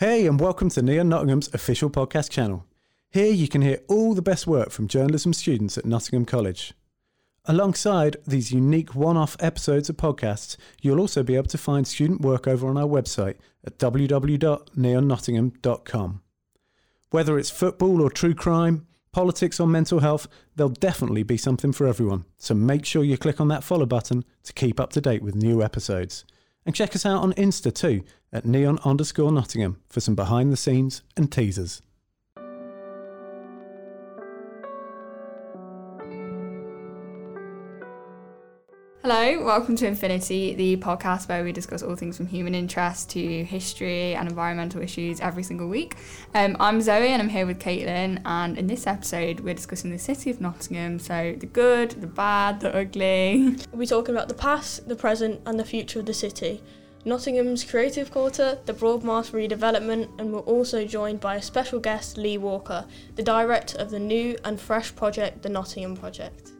Hey, and welcome to Neon Nottingham's official podcast channel. Here you can hear all the best work from journalism students at Nottingham College. Alongside these unique one off episodes of podcasts, you'll also be able to find student work over on our website at www.neonnottingham.com. Whether it's football or true crime, politics or mental health, there'll definitely be something for everyone. So make sure you click on that follow button to keep up to date with new episodes. And check us out on Insta too at neon underscore Nottingham for some behind the scenes and teasers. Hello, welcome to Infinity, the podcast where we discuss all things from human interest to history and environmental issues every single week. Um, I'm Zoe and I'm here with Caitlin, and in this episode, we're discussing the city of Nottingham so the good, the bad, the ugly. We're talking about the past, the present, and the future of the city. Nottingham's Creative Quarter, the Broadmarsh redevelopment, and we're also joined by a special guest, Lee Walker, the director of the new and fresh project, the Nottingham Project.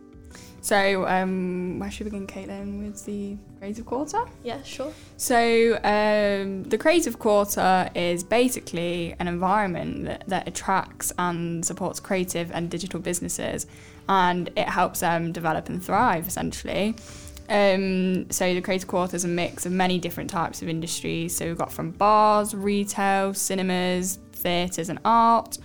So, um, where should we begin, Caitlin, with the Creative Quarter? Yeah, sure. So, um, the Creative Quarter is basically an environment that, that attracts and supports creative and digital businesses, and it helps them develop and thrive essentially. Um, so the Creative Quarter is a mix of many different types of industries. So we've got from bars, retail, cinemas, theatres, and art.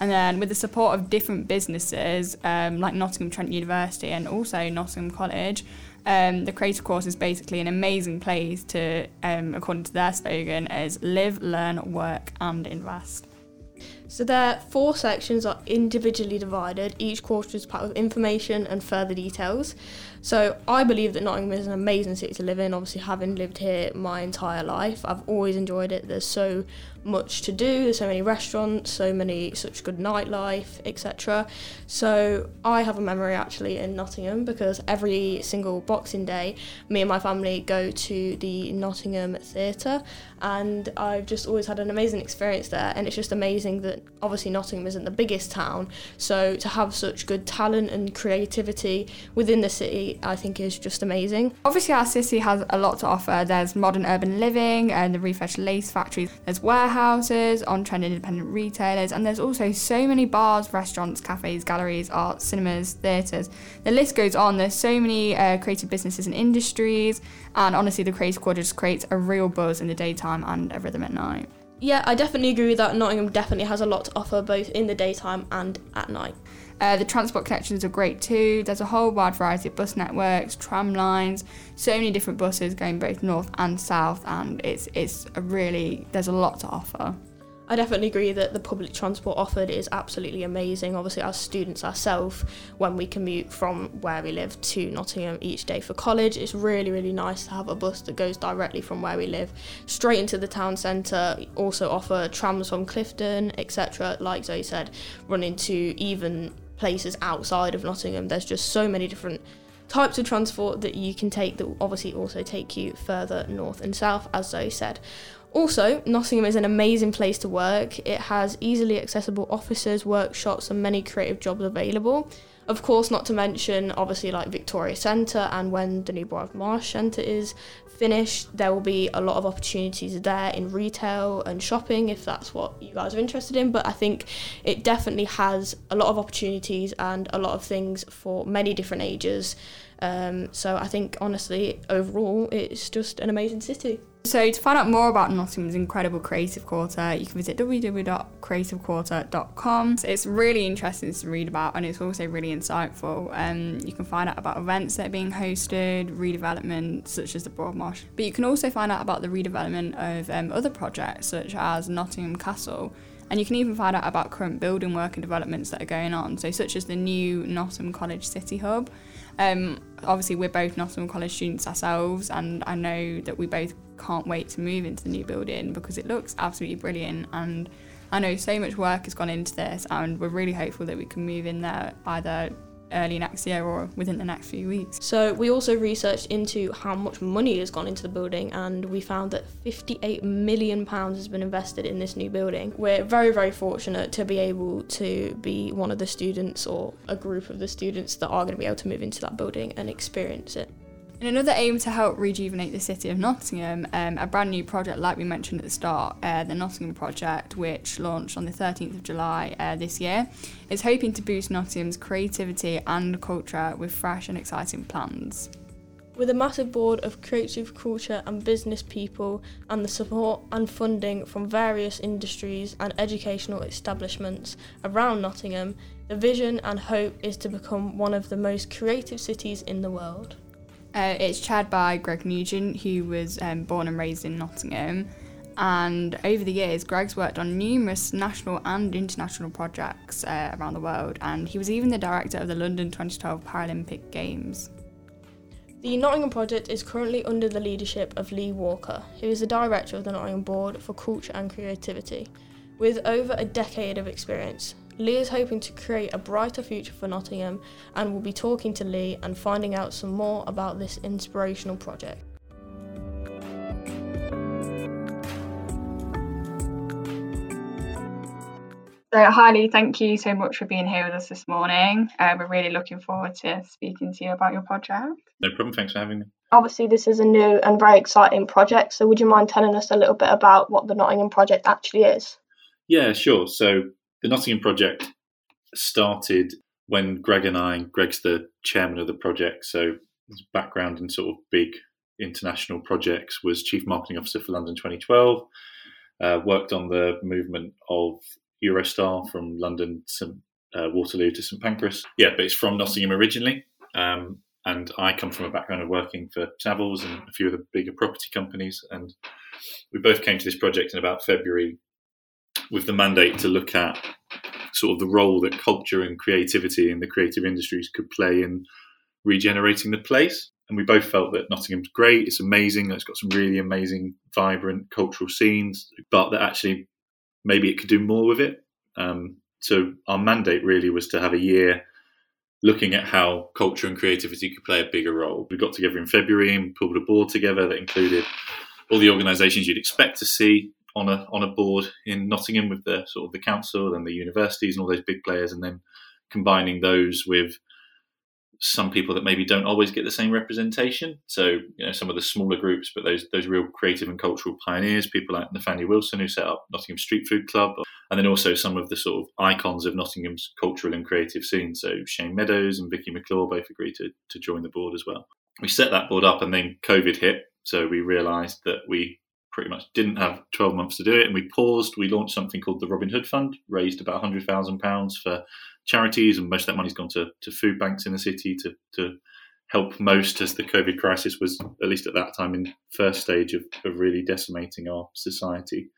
And then with the support of different businesses um, like Nottingham Trent University and also Nottingham College, um, the Creative Quarter is basically an amazing place to, um, according to their slogan, is live, learn, work, and invest. So their four sections are individually divided. Each quarter is packed with information and further details. So I believe that Nottingham is an amazing city to live in. Obviously, having lived here my entire life, I've always enjoyed it. There's so much to do. There's so many restaurants, so many such good nightlife, etc. So I have a memory actually in Nottingham because every single Boxing Day, me and my family go to the Nottingham Theatre, and I've just always had an amazing experience there. And it's just amazing that obviously Nottingham isn't the biggest town, so to have such good talent and creativity within the city I think is just amazing. Obviously, our city has a lot to offer. There's modern urban living and the refreshed lace factories. There's warehouses, on-trend independent retailers, and there's also so many bars, restaurants, cafes, galleries, art, cinemas, theatres. The list goes on. There's so many uh, creative businesses and industries, and honestly, the Creative Quarter just creates a real buzz in the daytime and a rhythm at night. Yeah, I definitely agree with that. Nottingham definitely has a lot to offer both in the daytime and at night. Uh, the transport connections are great too. There's a whole wide variety of bus networks, tram lines, so many different buses going both north and south, and it's it's a really there's a lot to offer. I definitely agree that the public transport offered is absolutely amazing. Obviously, as students ourselves, when we commute from where we live to Nottingham each day for college, it's really, really nice to have a bus that goes directly from where we live straight into the town centre. Also, offer trams from Clifton, etc. Like Zoe said, running to even places outside of Nottingham. There's just so many different types of transport that you can take that obviously also take you further north and south, as Zoe said. Also, Nottingham is an amazing place to work. It has easily accessible offices, workshops, and many creative jobs available. Of course, not to mention obviously like Victoria Centre, and when the new Broadmarsh Centre is finished, there will be a lot of opportunities there in retail and shopping if that's what you guys are interested in. But I think it definitely has a lot of opportunities and a lot of things for many different ages. Um, so I think honestly, overall, it's just an amazing city. So to find out more about Nottingham's incredible creative quarter, you can visit www.creativequarter.com. It's really interesting to read about and it's also really insightful. Um, you can find out about events that are being hosted, redevelopment such as the Broadmarsh, but you can also find out about the redevelopment of um, other projects such as Nottingham Castle. And you can even find out about current building work and developments that are going on, so such as the new Nottingham College City Hub. Um, obviously, we're both Nottingham College students ourselves, and I know that we both can't wait to move into the new building because it looks absolutely brilliant and I know so much work has gone into this and we're really hopeful that we can move in there either early next year or within the next few weeks. So we also researched into how much money has gone into the building and we found that 58 million pounds has been invested in this new building. We're very very fortunate to be able to be one of the students or a group of the students that are going to be able to move into that building and experience it. In another aim to help rejuvenate the city of Nottingham, um, a brand new project, like we mentioned at the start, uh, the Nottingham Project, which launched on the 13th of July uh, this year, is hoping to boost Nottingham's creativity and culture with fresh and exciting plans. With a massive board of creative culture and business people and the support and funding from various industries and educational establishments around Nottingham, the vision and hope is to become one of the most creative cities in the world. Uh, it's chaired by Greg Nugent, who was um, born and raised in Nottingham. And over the years, Greg's worked on numerous national and international projects uh, around the world, and he was even the director of the London 2012 Paralympic Games. The Nottingham Project is currently under the leadership of Lee Walker, who is the director of the Nottingham Board for Culture and Creativity. With over a decade of experience, Lee is hoping to create a brighter future for Nottingham and will be talking to Lee and finding out some more about this inspirational project. So, Hailey, thank you so much for being here with us this morning. Uh, we're really looking forward to speaking to you about your project. No problem. Thanks for having me. Obviously, this is a new and very exciting project. So, would you mind telling us a little bit about what the Nottingham Project actually is? Yeah, sure. So, the Nottingham Project started when Greg and I, Greg's the chairman of the project, so his background in sort of big international projects was chief marketing officer for London 2012. Uh, worked on the movement of Eurostar from London to uh, Waterloo to St Pancras. Yeah, but it's from Nottingham originally. Um, and I come from a background of working for Savills and a few of the bigger property companies. And we both came to this project in about February with the mandate to look at sort of the role that culture and creativity in the creative industries could play in regenerating the place. And we both felt that Nottingham's great, it's amazing, it's got some really amazing, vibrant cultural scenes, but that actually maybe it could do more with it. Um, so our mandate really was to have a year looking at how culture and creativity could play a bigger role. We got together in February and pulled a board together that included all the organisations you'd expect to see on a on a board in Nottingham with the sort of the council and the universities and all those big players, and then combining those with some people that maybe don't always get the same representation. So you know some of the smaller groups, but those those real creative and cultural pioneers, people like Nathaniel Wilson who set up Nottingham Street Food Club, and then also some of the sort of icons of Nottingham's cultural and creative scene. So Shane Meadows and Vicky McClure both agreed to to join the board as well. We set that board up, and then COVID hit, so we realised that we pretty much didn't have 12 months to do it and we paused. We launched something called the robin hood fund raised about 100000 pounds for charities and most of that money's gone to, to food banks in the city to, to help most as the covid crisis was at least at that time in first stage of, of really decimating our society.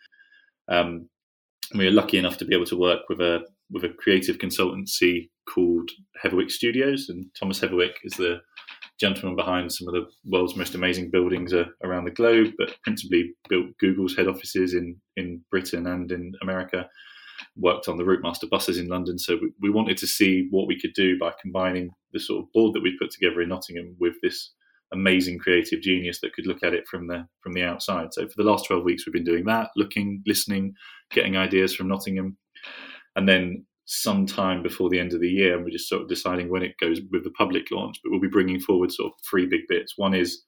Um, we were lucky enough to be able to work with a with a creative consultancy called Heatherwick Studios, and Thomas Heatherwick is the gentleman behind some of the world's most amazing buildings uh, around the globe, but principally built Google's head offices in in Britain and in America. Worked on the Routemaster buses in London, so we, we wanted to see what we could do by combining the sort of board that we put together in Nottingham with this amazing creative genius that could look at it from the from the outside. So for the last twelve weeks, we've been doing that, looking, listening, getting ideas from Nottingham, and then sometime before the end of the year, and we're just sort of deciding when it goes with the public launch. But we'll be bringing forward sort of three big bits. One is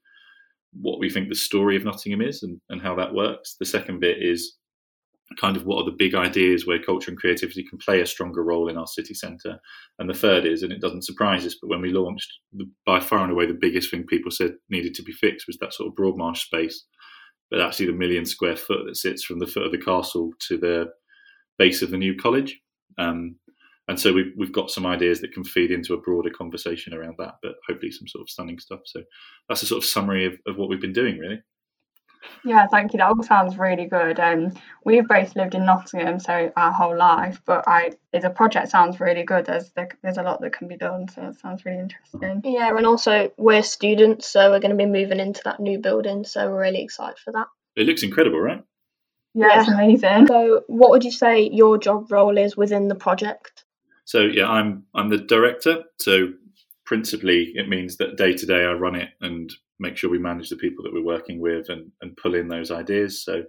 what we think the story of Nottingham is and, and how that works. The second bit is kind of what are the big ideas where culture and creativity can play a stronger role in our city centre. And the third is, and it doesn't surprise us, but when we launched, by far and away the biggest thing people said needed to be fixed was that sort of Broadmarsh space. But actually, the million square foot that sits from the foot of the castle to the base of the new college. Um, and so we've, we've got some ideas that can feed into a broader conversation around that, but hopefully some sort of stunning stuff. So that's a sort of summary of, of what we've been doing, really. Yeah, thank you. That all sounds really good. Um, we've both lived in Nottingham so our whole life, but I the project sounds really good. There's there's a lot that can be done, so it sounds really interesting. Yeah, and also we're students, so we're going to be moving into that new building, so we're really excited for that. It looks incredible, right? Yeah, yeah. it's amazing. So, what would you say your job role is within the project? So, yeah, I'm I'm the director. So, principally, it means that day to day I run it and make sure we manage the people that we're working with and, and pull in those ideas. So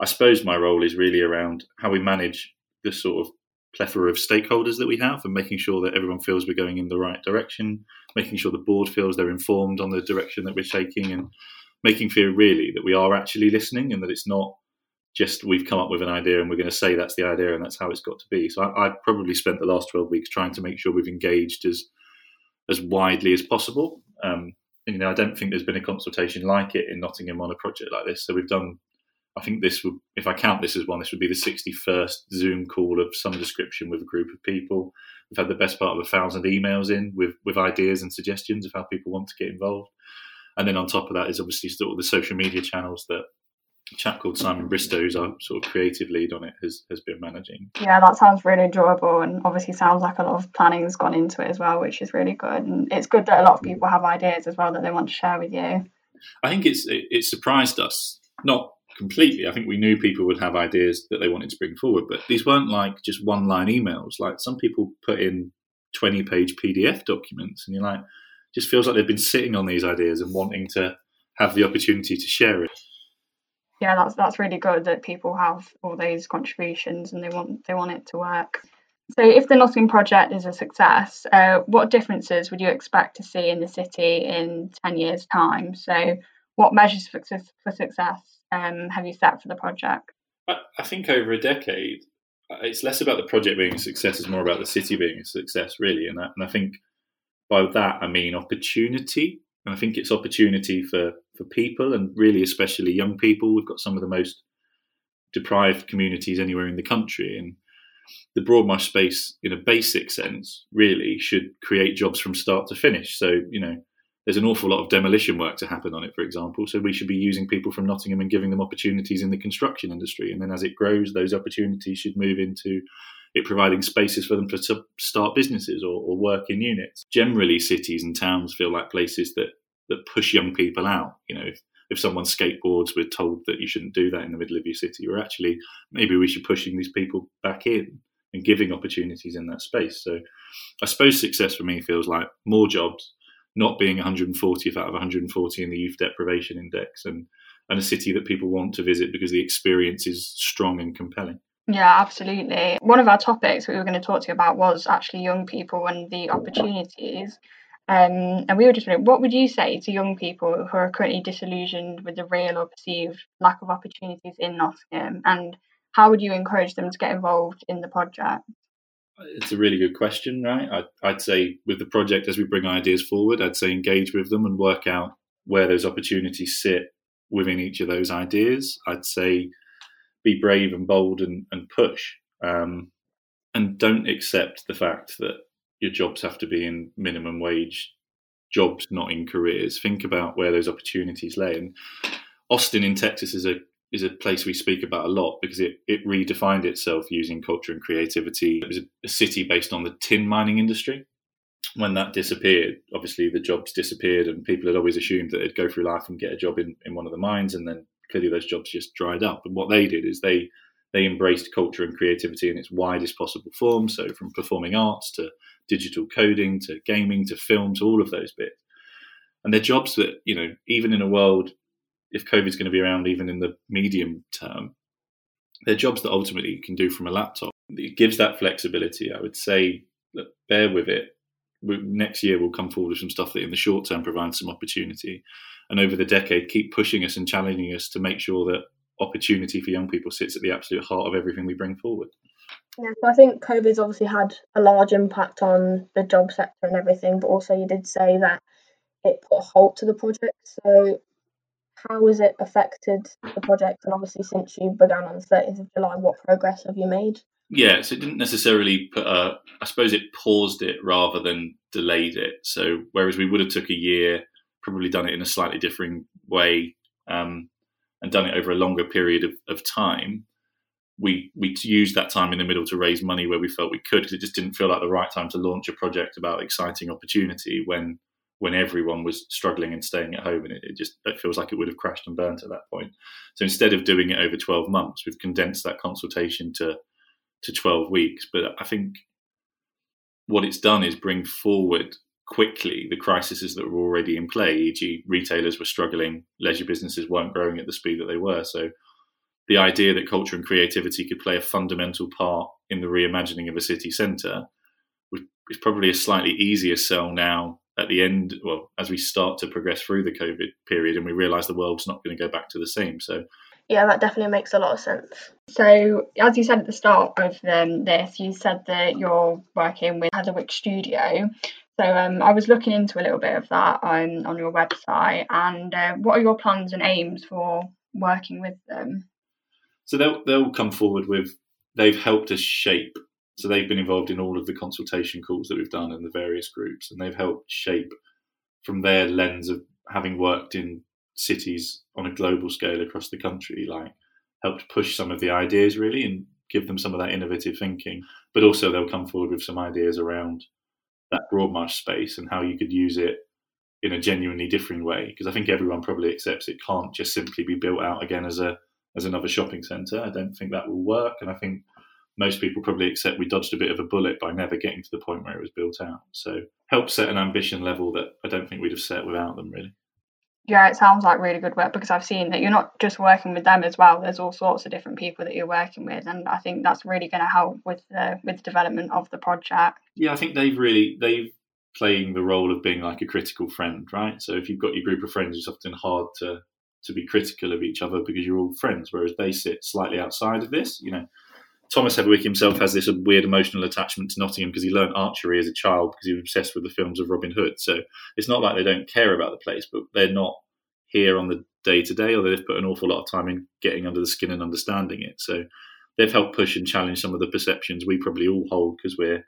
I suppose my role is really around how we manage the sort of plethora of stakeholders that we have and making sure that everyone feels we're going in the right direction, making sure the board feels they're informed on the direction that we're taking, and making sure really that we are actually listening and that it's not just we've come up with an idea and we're going to say that's the idea and that's how it's got to be. So I, have probably spent the last 12 weeks trying to make sure we've engaged as as widely as possible. Um, and, you know, I don't think there's been a consultation like it in Nottingham on a project like this. So we've done I think this would, if I count this as one, this would be the 61st Zoom call of some description with a group of people. We've had the best part of a thousand emails in with, with ideas and suggestions of how people want to get involved. And then on top of that is obviously still the social media channels that chap called Simon Bristow, who's our sort of creative lead on it, has, has been managing. Yeah, that sounds really enjoyable and obviously sounds like a lot of planning has gone into it as well, which is really good. And it's good that a lot of people have ideas as well that they want to share with you. I think it's it, it surprised us, not completely. I think we knew people would have ideas that they wanted to bring forward, but these weren't like just one line emails. Like some people put in 20 page PDF documents, and you're like, just feels like they've been sitting on these ideas and wanting to have the opportunity to share it. Yeah, that's that's really good that people have all these contributions and they want they want it to work. So, if the Nottingham project is a success, uh, what differences would you expect to see in the city in ten years' time? So, what measures for, for success um, have you set for the project? I, think over a decade, uh, it's less about the project being a success; it's more about the city being a success, really. And, and I think by that I mean opportunity. And I think it's opportunity for for people, and really especially young people. We've got some of the most deprived communities anywhere in the country, and the Broadmarsh space, in a basic sense, really should create jobs from start to finish. So you know there's an awful lot of demolition work to happen on it, for example. So we should be using people from Nottingham and giving them opportunities in the construction industry. And then as it grows, those opportunities should move into it providing spaces for them to start businesses or, or work in units. Generally, cities and towns feel like places that that push young people out. You know, if, if someone skateboards, we're told that you shouldn't do that in the middle of your city. Or actually, maybe we should pushing these people back in and giving opportunities in that space. So, I suppose success for me feels like more jobs, not being 140th out of 140 in the youth deprivation index and and a city that people want to visit because the experience is strong and compelling. Yeah, absolutely. One of our topics we were going to talk to you about was actually young people and the opportunities. Um, and we were just wondering, what would you say to young people who are currently disillusioned with the real or perceived lack of opportunities in Nottingham? And how would you encourage them to get involved in the project? it's a really good question, right? I'd, I'd, say with the project, as we bring ideas forward, I'd say engage with them and work out where those opportunities sit within each of those ideas. I'd say be brave and bold and, and push. Um, and don't accept the fact that your jobs have to be in minimum wage jobs, not in careers. Think about where those opportunities lay. And Austin in Texas is a is a place we speak about a lot because it, it redefined itself using culture and creativity. It was a, a city based on the tin mining industry. When that disappeared, obviously the jobs disappeared, and people had always assumed that they'd go through life and get a job in, in one of the mines, and then clearly those jobs just dried up. And what they did is they they embraced culture and creativity in its widest possible form. So from performing arts to digital coding to gaming to film to all of those bits. And they're jobs that, you know, even in a world if COVID's going to be around even in the medium term, they're jobs that ultimately you can do from a laptop. It gives that flexibility. I would say that bear with it. Next year we'll come forward with some stuff that in the short term provides some opportunity, and over the decade keep pushing us and challenging us to make sure that opportunity for young people sits at the absolute heart of everything we bring forward. Yeah, so I think COVID's obviously had a large impact on the job sector and everything, but also you did say that it put a halt to the project. So how has it affected the project? And obviously, since you began on the 30th of July, what progress have you made? Yeah, so it didn't necessarily put a, I suppose it paused it rather than delayed it. So whereas we would have took a year, probably done it in a slightly different way, um, and done it over a longer period of, of time, we we used that time in the middle to raise money where we felt we could because it just didn't feel like the right time to launch a project about exciting opportunity when when everyone was struggling and staying at home, and it, it, just it feels like it would have crashed and burnt at that point. So instead of doing it over twelve months, we've condensed that consultation to to twelve weeks. But I think what it's done is bring forward quickly the crises that were already in play. E.g., retailers were struggling, leisure businesses weren't growing at the speed that they were. So the idea that culture and creativity could play a fundamental part in the reimagining of a city centre is probably a slightly easier sell now at the end, well, as we start to progress through the COVID period and we realise the world's not going to go back to the same. So, yeah, that definitely makes a lot of sense. So, as you said at the start of um, this, you said that you're working with Heatherwick Studio. So, um, I was looking into a little bit of that on, on your website. And uh, what are your plans and aims for working with them? So they'll they'll come forward with they've helped us shape. So they've been involved in all of the consultation calls that we've done in the various groups, and they've helped shape from their lens of having worked in cities on a global scale across the country, like helped push some of the ideas really and give them some of that innovative thinking. But also they'll come forward with some ideas around that Broadmarsh space and how you could use it in a genuinely different way. Because I think everyone probably accepts it can't just simply be built out again as a as another shopping centre. I don't think that will work, and I think most people probably accept we dodged a bit of a bullet by never getting to the point where it was built out. So help set an ambition level that I don't think we'd have set without them really. Yeah, it sounds like really good work because I've seen that you're not just working with them as well. There's all sorts of different people that you're working with, and I think that's really going to help with the with the development of the project. Yeah, I think they've really they've playing the role of being like a critical friend, right? So if you've got your group of friends, it's often hard to to be critical of each other because you're all friends, whereas they sit slightly outside of this. You know, Thomas Heatherwick himself has this weird emotional attachment to Nottingham because he learned archery as a child because he was obsessed with the films of Robin Hood. So it's not like they don't care about the place, but they're not here on the day to day, or they've put an awful lot of time in getting under the skin and understanding it. So they've helped push and challenge some of the perceptions we probably all hold because we're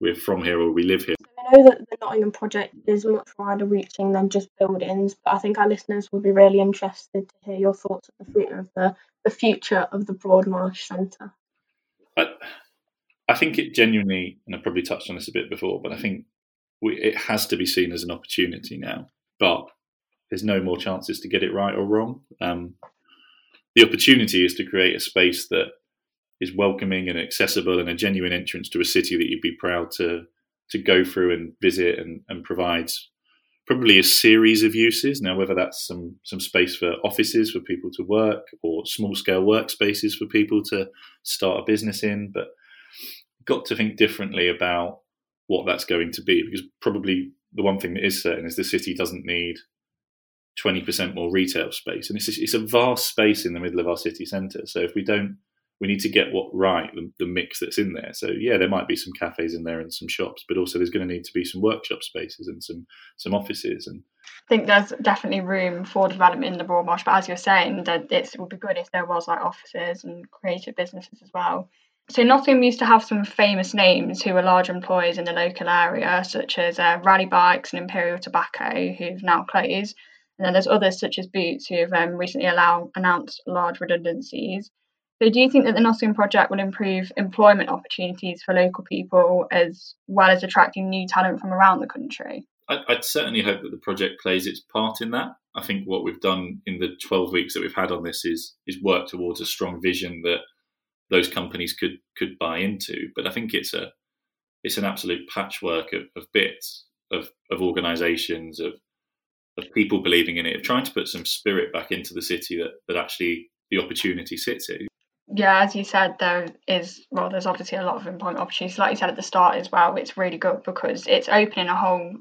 we're from here or we live here. I know that the Nottingham project is much wider reaching than just buildings, but I think our listeners would be really interested to hear your thoughts of the, of the, the future of the Broadmarsh Centre. I, I think it genuinely, and I probably touched on this a bit before, but I think we, it has to be seen as an opportunity now. But there's no more chances to get it right or wrong. Um, the opportunity is to create a space that is welcoming and accessible and a genuine entrance to a city that you'd be proud to to go through and visit and, and provides probably a series of uses. Now, whether that's some some space for offices for people to work or small scale workspaces for people to start a business in, but got to think differently about what that's going to be because probably the one thing that is certain is the city doesn't need 20% more retail space and it's, it's a vast space in the middle of our city centre so if we don't we need to get what right the, the, mix that's in there. So yeah, there might be some cafes in there and some shops, but also there's going to need to be some workshop spaces and some some offices and. I think there's definitely room for development in the Broadmarsh, but as you're saying, that it would be good if there was like offices and creative businesses as well. So Nottingham used to have some famous names who were large employers in the local area, such as uh, Raleigh Bikes and Imperial Tobacco, who've now closed. And then there's others such as Boots, who've um, recently allow, announced large redundancies. So, do you think that the Nottingham project will improve employment opportunities for local people as well as attracting new talent from around the country? I'd certainly hope that the project plays its part in that. I think what we've done in the 12 weeks that we've had on this is is work towards a strong vision that those companies could could buy into. But I think it's a it's an absolute patchwork of, of bits of of organisations of of people believing in it, of trying to put some spirit back into the city that that actually the opportunity sits in yeah, as you said, there is well, there's obviously a lot of employment opportunities. Like you said at the start as well, it's really good because it's opening a whole.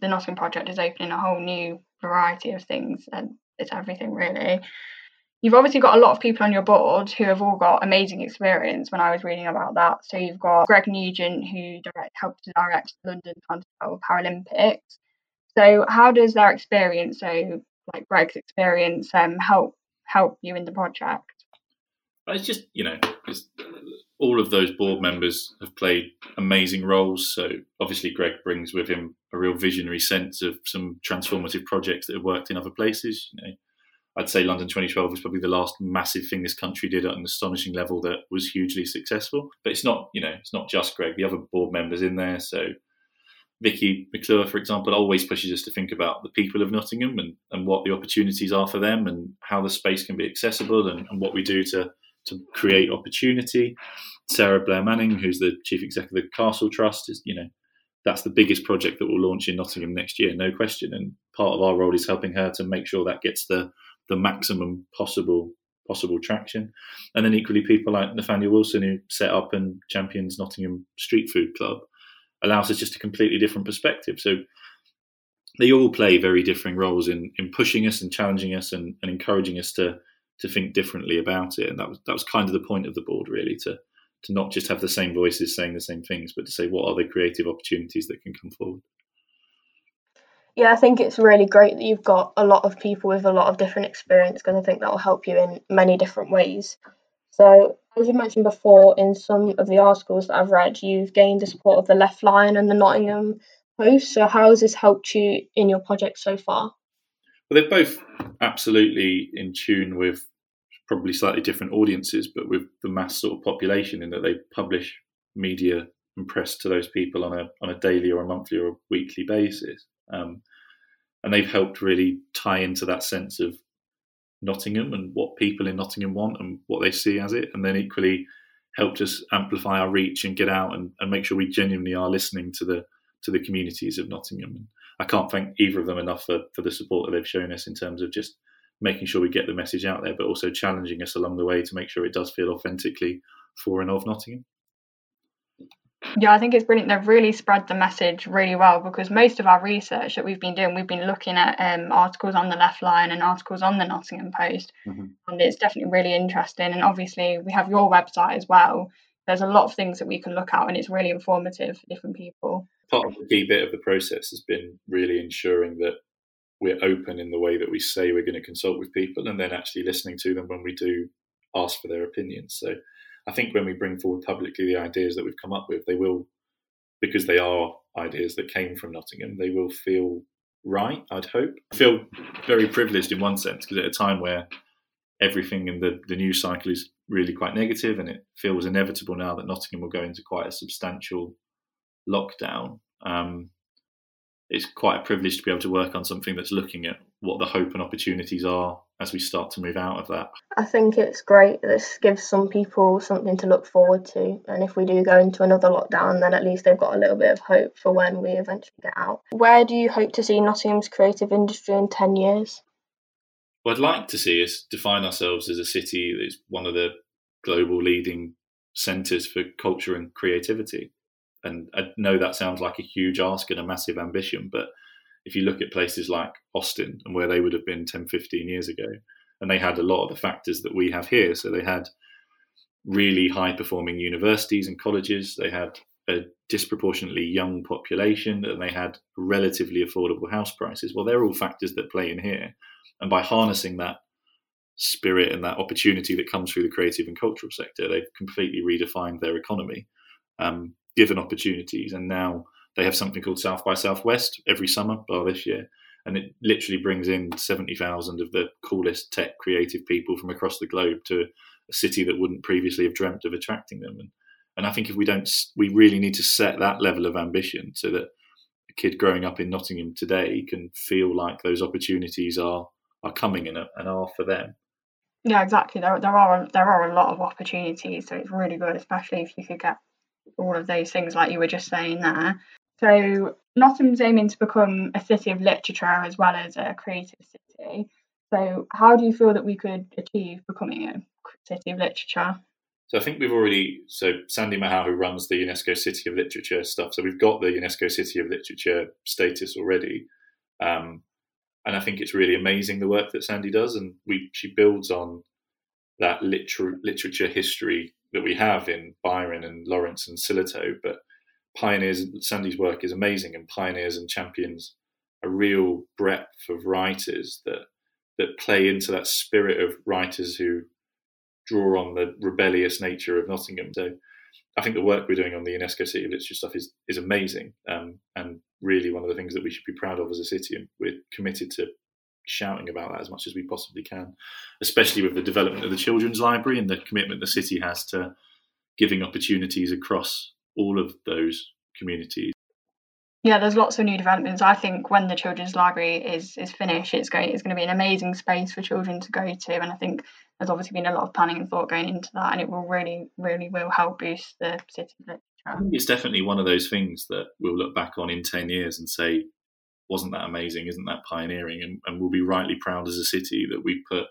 The Nottingham project is opening a whole new variety of things, and it's everything really. You've obviously got a lot of people on your board who have all got amazing experience. When I was reading about that, so you've got Greg Nugent who direct, helped to direct the London 2012 Paralympics. So how does their experience, so like Greg's experience, um, help help you in the project? It's just you know all of those board members have played amazing roles. So obviously, Greg brings with him a real visionary sense of some transformative projects that have worked in other places. You know, I'd say London 2012 was probably the last massive thing this country did at an astonishing level that was hugely successful. But it's not, you know, it's not just Greg. The other board members in there. So Vicky McClure, for example, always pushes us to think about the people of Nottingham and, and what the opportunities are for them and how the space can be accessible and, and what we do to to create opportunity. Sarah Blair Manning, who's the chief executive of the Castle Trust, is you know that's the biggest project that will launch in Nottingham next year, no question. And part of our role is helping her to make sure that gets the the maximum possible possible traction. And then equally, people like Nathaniel Wilson, who set up and champions Nottingham Street Food Club, allows us just a completely different perspective. So they all play very differing roles in in pushing us and challenging us and, and encouraging us to to think differently about it. And that was that was kind of the point of the board, really, to to not just have the same voices saying the same things, but to say what are the creative opportunities that can come forward. Yeah, I think it's really great that you've got a lot of people with a lot of different experience because I think that will help you in many different ways. So, as you mentioned before, in some of the articles that I've read, you've gained the support of the Left Lion and the Nottingham Post. So, how has this helped you in your project so far? Well, they're both absolutely in tune with probably slightly different audiences, but with the mass sort of population in that they publish media and press to those people on a on a daily or a monthly or a weekly basis. Um, and they've helped really tie into that sense of Nottingham and what people in Nottingham want and what they see as it, and then equally helped us amplify our reach and get out and, and make sure we genuinely are listening to the to the communities of Nottingham. I can't thank either of them enough for, for the support that they've shown us in terms of just making sure we get the message out there, but also challenging us along the way to make sure it does feel authentically for and of Nottingham. Yeah, I think it's brilliant. They've really spread the message really well because most of our research that we've been doing, we've been looking at um, articles on the Left Lion and articles on the Nottingham Post, mm-hmm. and it's definitely really interesting. And obviously, we have your website as well. There's a lot of things that we can look at, and it's really informative for different people. Part of the key bit of the process has been really ensuring that we're open in the way that we say we're going to consult with people, and then actually listening to them when we do ask for their opinions. So I think when we bring forward publicly the ideas that we've come up with, they will, because they are ideas that came from Nottingham, they will feel right, I'd hope. I feel very privileged in one sense, because at a time where everything in the, the news cycle is really quite negative and it feels inevitable now that Nottingham will go into quite a substantial lockdown. Um, it's quite a privilege to be able to work on something that's looking at what the hope and opportunities are as we start to move out of that. I think it's great. This gives some people something to look forward to. And if we do go into another lockdown, then at least they've got a little bit of hope for when we eventually get out. Where do you hope to see Nottingham's creative industry in 10 years? What I'd like to see is define ourselves as a city that's one of the global leading centres for culture and creativity. And I know that sounds like a huge ask and a massive ambition, but if you look at places like Austin and where they would have been 10, 15 years ago, and they had a lot of the factors that we have here. So they had really high performing universities and colleges, they had a disproportionately young population, and they had relatively affordable house prices. Well, they're all factors that play in here. And by harnessing that spirit and that opportunity that comes through the creative and cultural sector, they've completely redefined their economy, um, given opportunities, and now they have something called South by Southwest every summer, bar this year, and it literally brings in seventy thousand of the coolest tech creative people from across the globe to a city that wouldn't previously have dreamt of attracting them. And and I think if we don't, we really need to set that level of ambition so that a kid growing up in Nottingham today can feel like those opportunities are are coming and, and are for them. Yeah, exactly. There, there are there are a lot of opportunities, so it's really good, especially if you could get all of those things like you were just saying there. So Nottingham's aiming to become a city of literature as well as a creative city. So how do you feel that we could achieve becoming a city of literature? So I think we've already so Sandy Mahal who runs the UNESCO City of Literature stuff. So we've got the UNESCO City of Literature status already, um, and I think it's really amazing the work that Sandy does, and we she builds on that liter- literature history that we have in Byron and Lawrence and Sillitoe, but pioneers. Sandy's work is amazing, and pioneers and champions a real breadth of writers that that play into that spirit of writers who draw on the rebellious nature of Nottingham. So I think the work we're doing on the UNESCO City of Literature stuff is is amazing, um, and really one of the things that we should be proud of as a city. And we're committed to shouting about that as much as we possibly can, especially with the development of the children's library and the commitment the city has to giving opportunities across all of those communities. Yeah, there's lots of new developments. I think when the children's library is is finished, it's going it's going to be an amazing space for children to go to, and I think there's obviously been a lot of planning and thought going into that, and it will really really will help boost the city. I think it's definitely one of those things that we'll look back on in ten years and say, wasn't that amazing? Isn't that pioneering? And, and we'll be rightly proud as a city that we put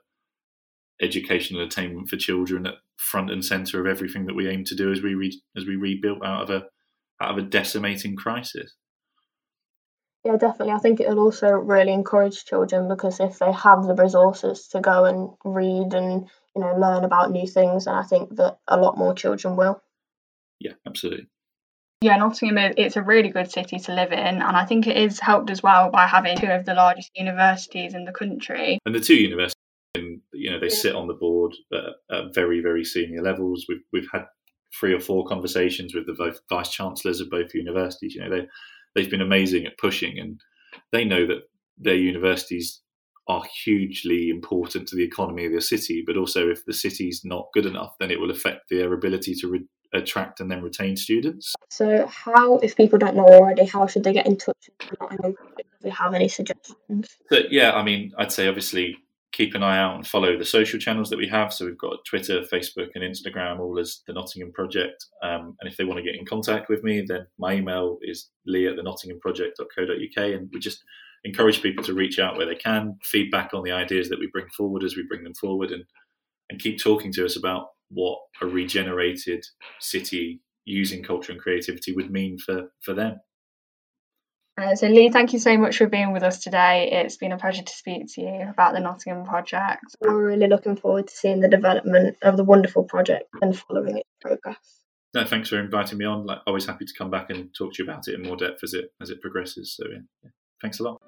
education and attainment for children at front and center of everything that we aim to do as we re- as we rebuild out of a out of a decimating crisis. Yeah, definitely. I think it'll also really encourage children because if they have the resources to go and read and you know learn about new things, and I think that a lot more children will. Yeah, absolutely. Yeah, Nottingham it's a really good city to live in, and I think it is helped as well by having two of the largest universities in the country. And the two universities, you know, they sit on the board at, at very very senior levels. We've we've had three or four conversations with the vice chancellors of both universities. You know, they they've been amazing at pushing, and they know that their universities are hugely important to the economy of the city. But also, if the city's not good enough, then it will affect their ability to re- attract and then retain students. So, how, if people don't know already, how should they get in touch if they have any suggestions? But yeah, I mean, I'd say obviously keep an eye out and follow the social channels that we have. So we've got Twitter, Facebook, and Instagram, all as the Nottingham Project. Um, and if they want to get in contact with me, then my email is lee at the nottinghamproject.co.uk. And we just encourage people to reach out where they can, feedback on the ideas that we bring forward as we bring them forward, and, and keep talking to us about what a regenerated city using culture and creativity would mean for, for them. Uh, so, Lee, thank you so much for being with us today. It's been a pleasure to speak to you about the Nottingham project. We're really looking forward to seeing the development of the wonderful project and following its progress. No, thanks for inviting me on. Like, always happy to come back and talk to you about it in more depth as it as it progresses. So, yeah, yeah. thanks a lot.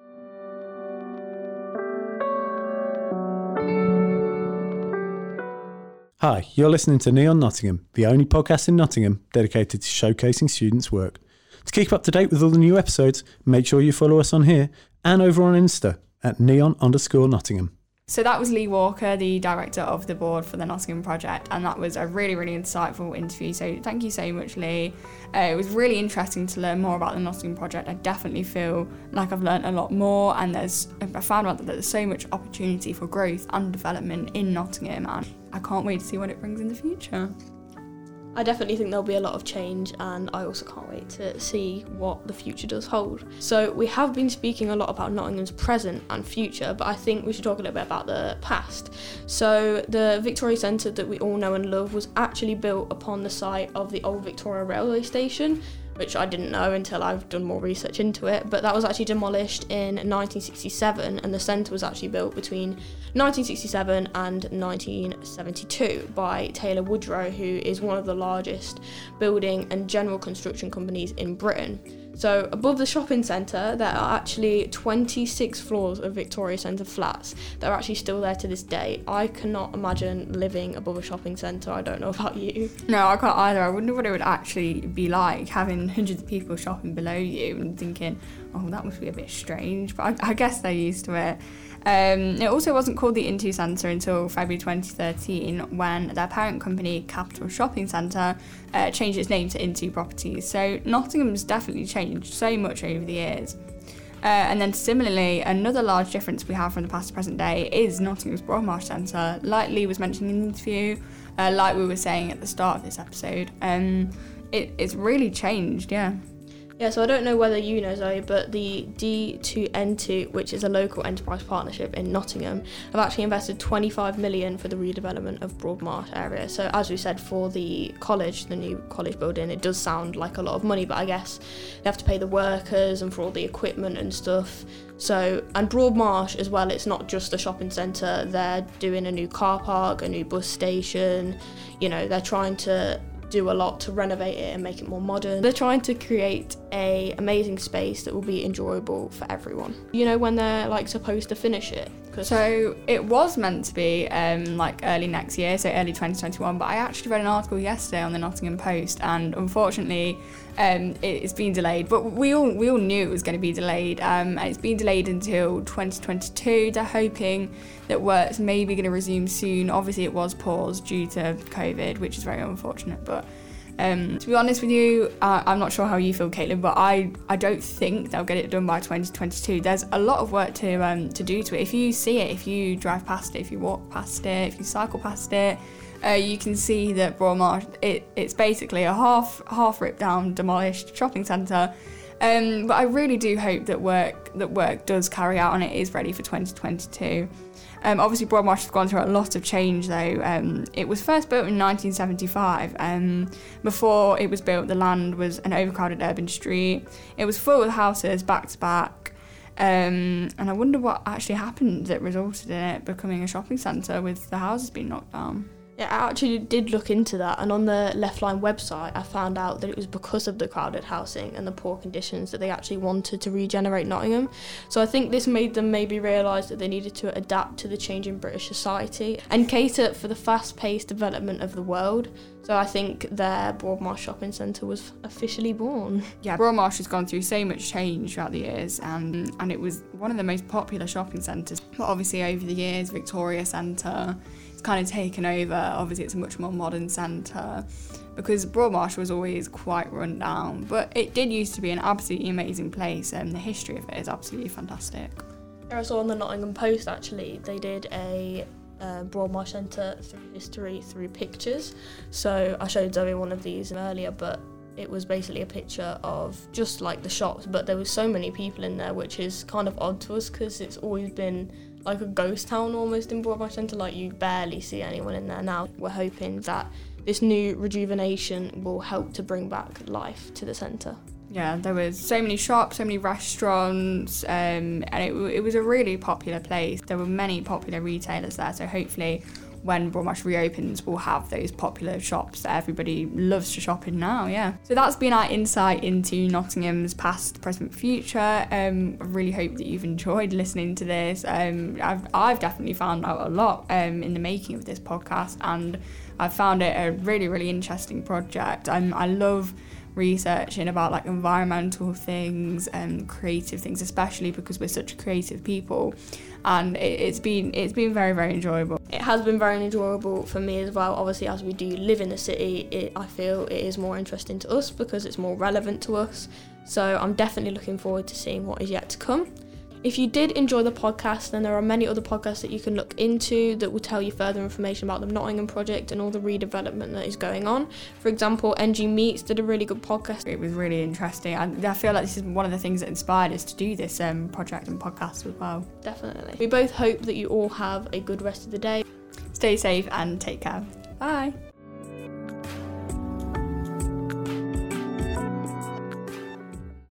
Hi, you're listening to Neon Nottingham, the only podcast in Nottingham dedicated to showcasing students' work. To keep up to date with all the new episodes, make sure you follow us on here and over on Insta at neon underscore Nottingham. So that was Lee Walker, the director of the board for the Nottingham Project, and that was a really, really insightful interview. So thank you so much, Lee. Uh, it was really interesting to learn more about the Nottingham Project. I definitely feel like I've learned a lot more, and there's I found out that there's so much opportunity for growth and development in Nottingham, and I can't wait to see what it brings in the future. I definitely think there'll be a lot of change, and I also can't wait to see what the future does hold. So, we have been speaking a lot about Nottingham's present and future, but I think we should talk a little bit about the past. So, the Victoria Centre that we all know and love was actually built upon the site of the old Victoria Railway Station which I didn't know until I've done more research into it. But that was actually demolished in 1967, and the centre was actually built between 1967 and 1972 by Taylor Woodrow, who is one of the largest building and general construction companies in Britain. So, above the shopping centre, there are actually 26 floors of Victoria Centre flats that are actually still there to this day. I cannot imagine living above a shopping centre. I don't know about you. No, I can't either. I wonder what it would actually be like having hundreds of people shopping below you and thinking, oh, that must be a bit strange. But I, I guess they're used to it. Um, it also wasn't called the Intu Centre until February 2013 when their parent company, Capital Shopping Centre, uh, changed its name to Intu Properties. So Nottingham's definitely changed so much over the years. Uh, and then similarly, another large difference we have from the past to present day is Nottingham's Broadmarsh Centre. Like Lee was mentioning in the interview, uh, like we were saying at the start of this episode, um, it, it's really changed, yeah. Yeah, so I don't know whether you know Zoe, but the D2N2, which is a local enterprise partnership in Nottingham, have actually invested 25 million for the redevelopment of Broadmarsh area. So as we said for the college, the new college building, it does sound like a lot of money, but I guess they have to pay the workers and for all the equipment and stuff. So and Broadmarsh as well, it's not just a shopping centre. They're doing a new car park, a new bus station. You know, they're trying to do a lot to renovate it and make it more modern. They're trying to create a amazing space that will be enjoyable for everyone. You know when they're like supposed to finish it. So it was meant to be um, like early next year, so early 2021. But I actually read an article yesterday on the Nottingham Post, and unfortunately, um, it's been delayed. But we all we all knew it was going to be delayed. Um, it's been delayed until 2022. They're hoping that work's maybe going to resume soon. Obviously, it was paused due to COVID, which is very unfortunate. But um, to be honest with you, uh, I'm not sure how you feel, Caitlin, but I, I don't think they'll get it done by 2022. There's a lot of work to um, to do to it. If you see it, if you drive past it, if you walk past it, if you cycle past it, uh, you can see that Broadmarsh, it, it's basically a half half ripped down, demolished shopping centre. Um, but I really do hope that work that work does carry out and it is ready for 2022. Um, obviously, Broadmarsh has gone through a lot of change though. Um, it was first built in 1975. Um, before it was built, the land was an overcrowded urban street. It was full of houses back to back. Um, and I wonder what actually happened that resulted in it becoming a shopping centre with the houses being knocked down. Yeah, I actually did look into that, and on the Left Lion website, I found out that it was because of the crowded housing and the poor conditions that they actually wanted to regenerate Nottingham. So I think this made them maybe realise that they needed to adapt to the changing British society and cater for the fast paced development of the world. So I think their Broadmarsh shopping centre was officially born. Yeah, Broadmarsh has gone through so much change throughout the years, and and it was one of the most popular shopping centres. But obviously, over the years, Victoria Centre it's kind of taken over. Obviously, it's a much more modern centre because Broadmarsh was always quite run down, but it did used to be an absolutely amazing place, and the history of it is absolutely fantastic. I saw on the Nottingham Post actually they did a uh, Broadmarsh Centre through history through pictures. So I showed Zoe one of these earlier, but it was basically a picture of just like the shops, but there was so many people in there, which is kind of odd to us because it's always been like a ghost town almost in Broadmarsh Centre. Like you barely see anyone in there now. We're hoping that this new rejuvenation will help to bring back life to the centre. Yeah, there was so many shops, so many restaurants, um, and it, it was a really popular place. There were many popular retailers there, so hopefully when Broadmarsh reopens, we'll have those popular shops that everybody loves to shop in now. Yeah. So that's been our insight into Nottingham's past, present, future. Um, I really hope that you've enjoyed listening to this. Um, I've, I've definitely found out a lot um, in the making of this podcast, and I've found it a really, really interesting project. Um, I love researching about like environmental things and creative things, especially because we're such creative people. And it, it's been it's been very very enjoyable. It has been very enjoyable for me as well. Obviously, as we do live in the city, it, I feel it is more interesting to us because it's more relevant to us. So I'm definitely looking forward to seeing what is yet to come. If you did enjoy the podcast, then there are many other podcasts that you can look into that will tell you further information about the Nottingham project and all the redevelopment that is going on. For example, NG Meets did a really good podcast. It was really interesting. and I feel like this is one of the things that inspired us to do this um, project and podcast as well. Definitely. We both hope that you all have a good rest of the day. Stay safe and take care. Bye.